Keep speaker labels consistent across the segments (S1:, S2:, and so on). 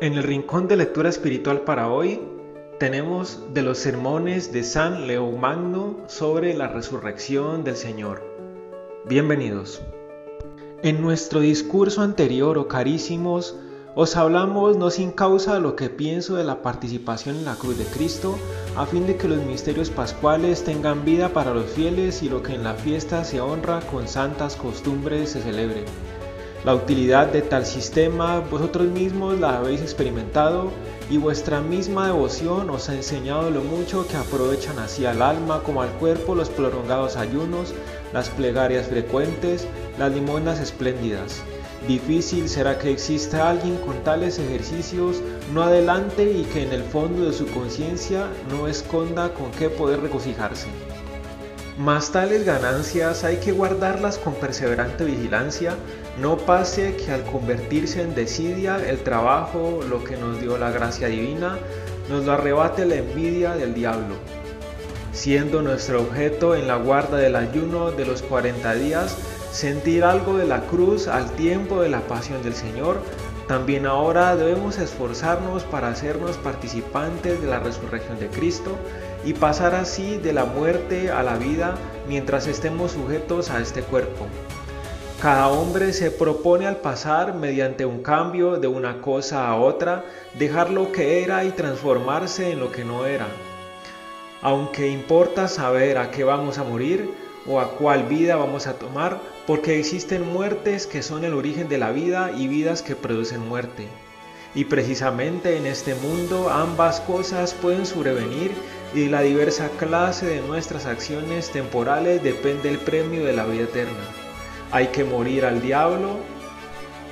S1: En el rincón de lectura espiritual para hoy tenemos de los sermones de San León Magno sobre la resurrección del Señor. Bienvenidos. En nuestro discurso anterior, oh carísimos, os hablamos no sin causa lo que pienso de la participación en la cruz de Cristo, a fin de que los misterios pascuales tengan vida para los fieles y lo que en la fiesta se honra con santas costumbres se celebre la utilidad de tal sistema vosotros mismos la habéis experimentado y vuestra misma devoción os ha enseñado lo mucho que aprovechan así al alma como al cuerpo los prolongados ayunos, las plegarias frecuentes, las limonas espléndidas. Difícil será que exista alguien con tales ejercicios no adelante y que en el fondo de su conciencia no esconda con qué poder regocijarse. Mas tales ganancias hay que guardarlas con perseverante vigilancia, no pase que al convertirse en desidia el trabajo, lo que nos dio la gracia divina, nos lo arrebate la envidia del diablo. Siendo nuestro objeto en la guarda del ayuno de los 40 días, sentir algo de la cruz al tiempo de la pasión del Señor, también ahora debemos esforzarnos para hacernos participantes de la resurrección de Cristo y pasar así de la muerte a la vida mientras estemos sujetos a este cuerpo. Cada hombre se propone al pasar mediante un cambio de una cosa a otra, dejar lo que era y transformarse en lo que no era. Aunque importa saber a qué vamos a morir, o a cuál vida vamos a tomar, porque existen muertes que son el origen de la vida y vidas que producen muerte. Y precisamente en este mundo ambas cosas pueden sobrevenir y la diversa clase de nuestras acciones temporales depende el premio de la vida eterna. Hay que morir al diablo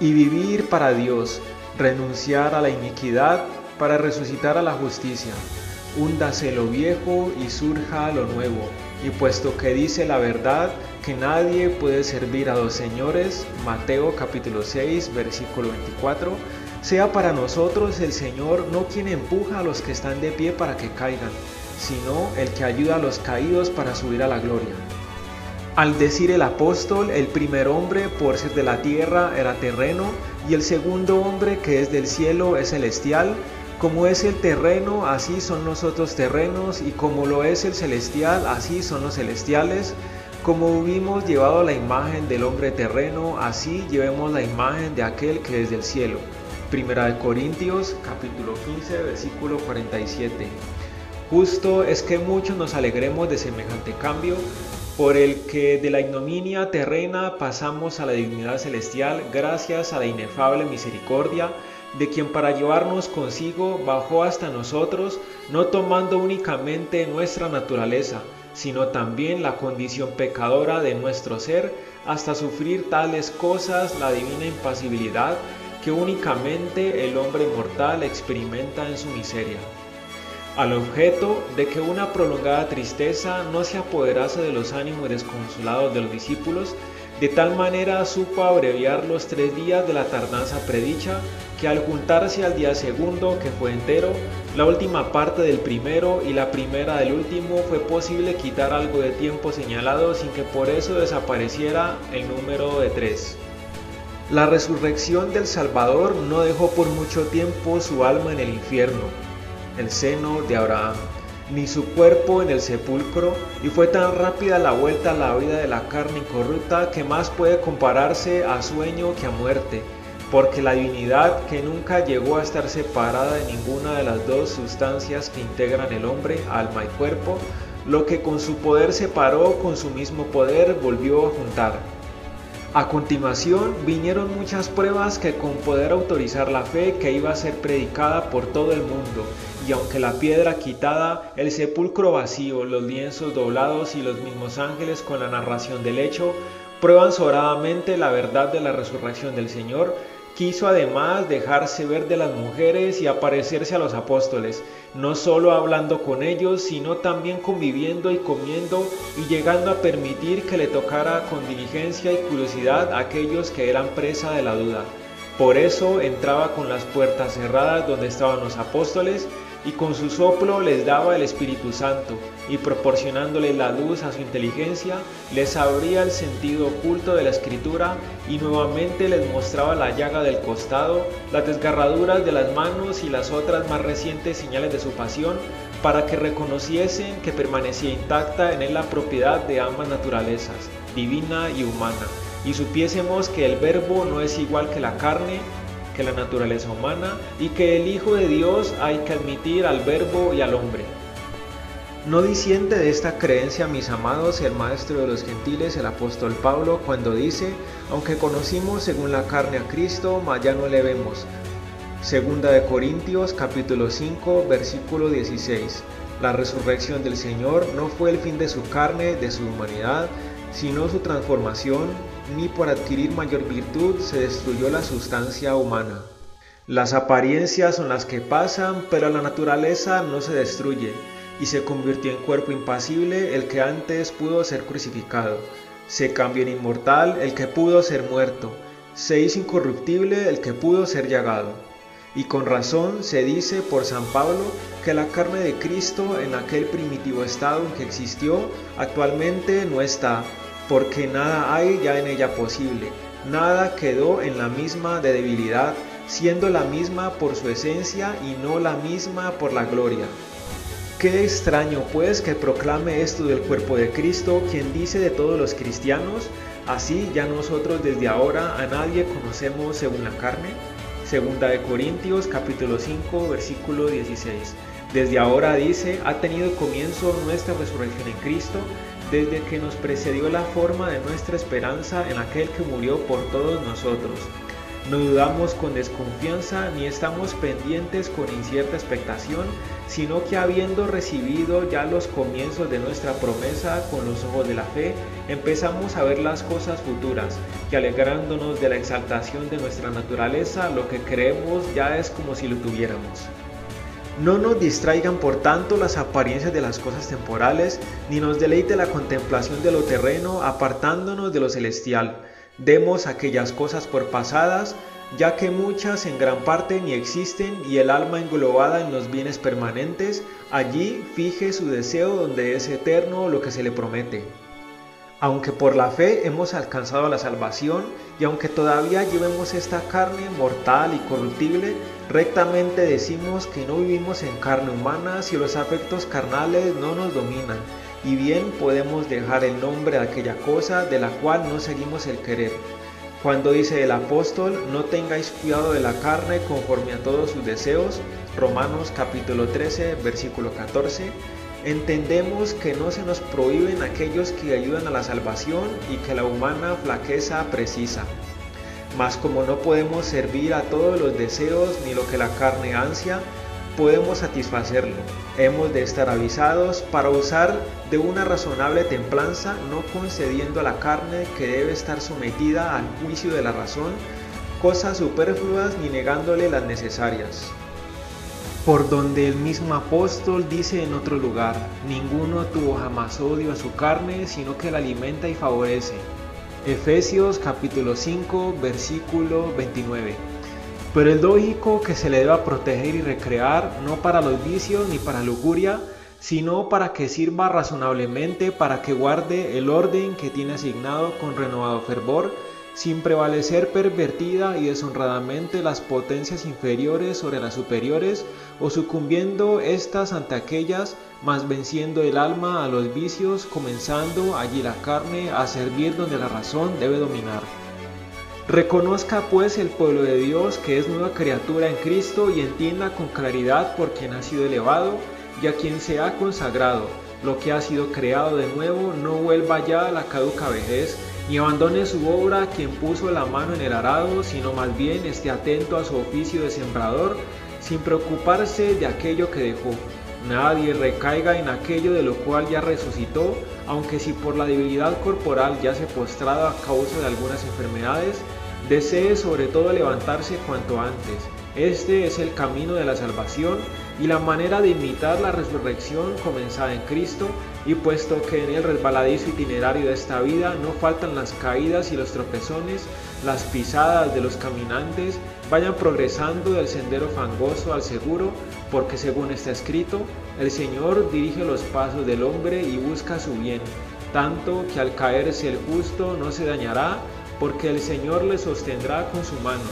S1: y vivir para Dios, renunciar a la iniquidad para resucitar a la justicia. Húndase lo viejo y surja lo nuevo y puesto que dice la verdad que nadie puede servir a dos señores, Mateo capítulo 6 versículo 24, sea para nosotros el Señor no quien empuja a los que están de pie para que caigan, sino el que ayuda a los caídos para subir a la gloria. Al decir el apóstol, el primer hombre por ser de la tierra era terreno y el segundo hombre que es del cielo es celestial, como es el terreno, así son nosotros terrenos, y como lo es el celestial, así son los celestiales. Como hubimos llevado la imagen del hombre terreno, así llevemos la imagen de aquel que es del cielo. Primera de Corintios, capítulo 15, versículo 47. Justo es que muchos nos alegremos de semejante cambio, por el que de la ignominia terrena pasamos a la dignidad celestial gracias a la inefable misericordia de quien para llevarnos consigo bajó hasta nosotros, no tomando únicamente nuestra naturaleza, sino también la condición pecadora de nuestro ser, hasta sufrir tales cosas la divina impasibilidad que únicamente el hombre mortal experimenta en su miseria. Al objeto de que una prolongada tristeza no se apoderase de los ánimos desconsolados de los discípulos, de tal manera supo abreviar los tres días de la tardanza predicha, que al juntarse al día segundo, que fue entero, la última parte del primero y la primera del último, fue posible quitar algo de tiempo señalado sin que por eso desapareciera el número de tres. La resurrección del Salvador no dejó por mucho tiempo su alma en el infierno, el seno de Abraham ni su cuerpo en el sepulcro, y fue tan rápida la vuelta a la vida de la carne incorrupta que más puede compararse a sueño que a muerte, porque la divinidad que nunca llegó a estar separada de ninguna de las dos sustancias que integran el hombre, alma y cuerpo, lo que con su poder separó, con su mismo poder volvió a juntar. A continuación vinieron muchas pruebas que con poder autorizar la fe que iba a ser predicada por todo el mundo, y aunque la piedra quitada, el sepulcro vacío, los lienzos doblados y los mismos ángeles con la narración del hecho, prueban sobradamente la verdad de la resurrección del Señor, quiso además dejarse ver de las mujeres y aparecerse a los apóstoles, no solo hablando con ellos, sino también conviviendo y comiendo y llegando a permitir que le tocara con diligencia y curiosidad a aquellos que eran presa de la duda. Por eso entraba con las puertas cerradas donde estaban los apóstoles y con su soplo les daba el Espíritu Santo, y proporcionándoles la luz a su inteligencia, les abría el sentido oculto de la escritura y nuevamente les mostraba la llaga del costado, las desgarraduras de las manos y las otras más recientes señales de su pasión, para que reconociesen que permanecía intacta en él la propiedad de ambas naturalezas, divina y humana, y supiésemos que el verbo no es igual que la carne, que la naturaleza humana, y que el Hijo de Dios hay que admitir al verbo y al hombre. No disiente de esta creencia, mis amados, el maestro de los gentiles, el apóstol Pablo, cuando dice, aunque conocimos según la carne a Cristo, mas ya no le vemos. Segunda de Corintios capítulo 5 versículo 16. La resurrección del Señor no fue el fin de su carne, de su humanidad, sino su transformación, ni por adquirir mayor virtud se destruyó la sustancia humana. Las apariencias son las que pasan, pero la naturaleza no se destruye y se convirtió en cuerpo impasible el que antes pudo ser crucificado. Se cambió en inmortal el que pudo ser muerto. Se hizo incorruptible el que pudo ser llagado. Y con razón se dice por San Pablo que la carne de Cristo en aquel primitivo estado en que existió actualmente no está, porque nada hay ya en ella posible, nada quedó en la misma de debilidad, siendo la misma por su esencia y no la misma por la gloria. Qué extraño pues que proclame esto del cuerpo de Cristo, quien dice de todos los cristianos, así ya nosotros desde ahora a nadie conocemos según la carne. Segunda de Corintios capítulo 5 versículo 16. Desde ahora dice, ha tenido comienzo nuestra resurrección en Cristo, desde que nos precedió la forma de nuestra esperanza en aquel que murió por todos nosotros no dudamos con desconfianza ni estamos pendientes con incierta expectación, sino que habiendo recibido ya los comienzos de nuestra promesa con los ojos de la fe, empezamos a ver las cosas futuras, que alegrándonos de la exaltación de nuestra naturaleza, lo que creemos ya es como si lo tuviéramos. No nos distraigan por tanto las apariencias de las cosas temporales, ni nos deleite la contemplación de lo terreno, apartándonos de lo celestial Demos aquellas cosas por pasadas, ya que muchas en gran parte ni existen y el alma englobada en los bienes permanentes, allí fije su deseo donde es eterno lo que se le promete. Aunque por la fe hemos alcanzado la salvación y aunque todavía llevemos esta carne mortal y corruptible, rectamente decimos que no vivimos en carne humana si los afectos carnales no nos dominan y bien podemos dejar el nombre de aquella cosa de la cual no seguimos el querer. Cuando dice el apóstol, no tengáis cuidado de la carne conforme a todos sus deseos, Romanos capítulo 13, versículo 14, entendemos que no se nos prohíben aquellos que ayudan a la salvación y que la humana flaqueza precisa. Mas como no podemos servir a todos los deseos ni lo que la carne ansia, podemos satisfacerlo. Hemos de estar avisados para usar de una razonable templanza, no concediendo a la carne que debe estar sometida al juicio de la razón cosas superfluas ni negándole las necesarias. Por donde el mismo apóstol dice en otro lugar, ninguno tuvo jamás odio a su carne, sino que la alimenta y favorece. Efesios capítulo 5 versículo 29 pero es lógico que se le deba proteger y recrear no para los vicios ni para lujuria, sino para que sirva razonablemente, para que guarde el orden que tiene asignado con renovado fervor, sin prevalecer pervertida y deshonradamente las potencias inferiores sobre las superiores, o sucumbiendo éstas ante aquellas, mas venciendo el alma a los vicios, comenzando allí la carne a servir donde la razón debe dominar. Reconozca pues el pueblo de Dios que es nueva criatura en Cristo y entienda con claridad por quien ha sido elevado y a quien se ha consagrado. Lo que ha sido creado de nuevo no vuelva ya a la caduca vejez, ni abandone su obra quien puso la mano en el arado, sino más bien esté atento a su oficio de sembrador, sin preocuparse de aquello que dejó. Nadie recaiga en aquello de lo cual ya resucitó, aunque si por la debilidad corporal ya se postrado a causa de algunas enfermedades, Desee sobre todo levantarse cuanto antes. Este es el camino de la salvación y la manera de imitar la resurrección comenzada en Cristo, y puesto que en el resbaladizo itinerario de esta vida no faltan las caídas y los tropezones, las pisadas de los caminantes Vayan progresando del sendero fangoso al seguro, porque según está escrito, el Señor dirige los pasos del hombre y busca su bien, tanto que al caerse el justo no se dañará, porque el Señor le sostendrá con su mano.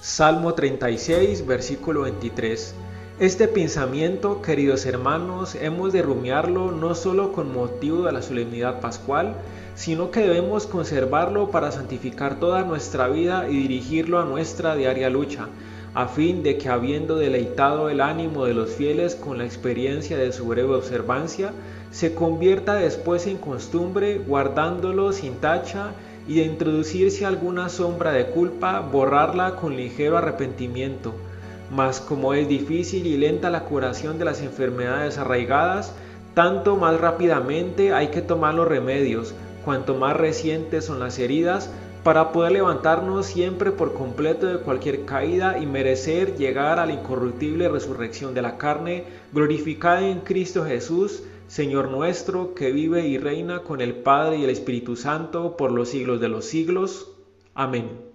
S1: Salmo 36, versículo 23. Este pensamiento, queridos hermanos, hemos de rumiarlo no solo con motivo de la solemnidad pascual, sino que debemos conservarlo para santificar toda nuestra vida y dirigirlo a nuestra diaria lucha, a fin de que habiendo deleitado el ánimo de los fieles con la experiencia de su breve observancia, se convierta después en costumbre, guardándolo sin tacha, y de introducirse alguna sombra de culpa, borrarla con ligero arrepentimiento mas como es difícil y lenta la curación de las enfermedades arraigadas, tanto más rápidamente hay que tomar los remedios, cuanto más recientes son las heridas, para poder levantarnos siempre por completo de cualquier caída y merecer llegar a la incorruptible resurrección de la carne, glorificada en Cristo Jesús, Señor nuestro, que vive y reina con el Padre y el Espíritu Santo por los siglos de los siglos. Amén.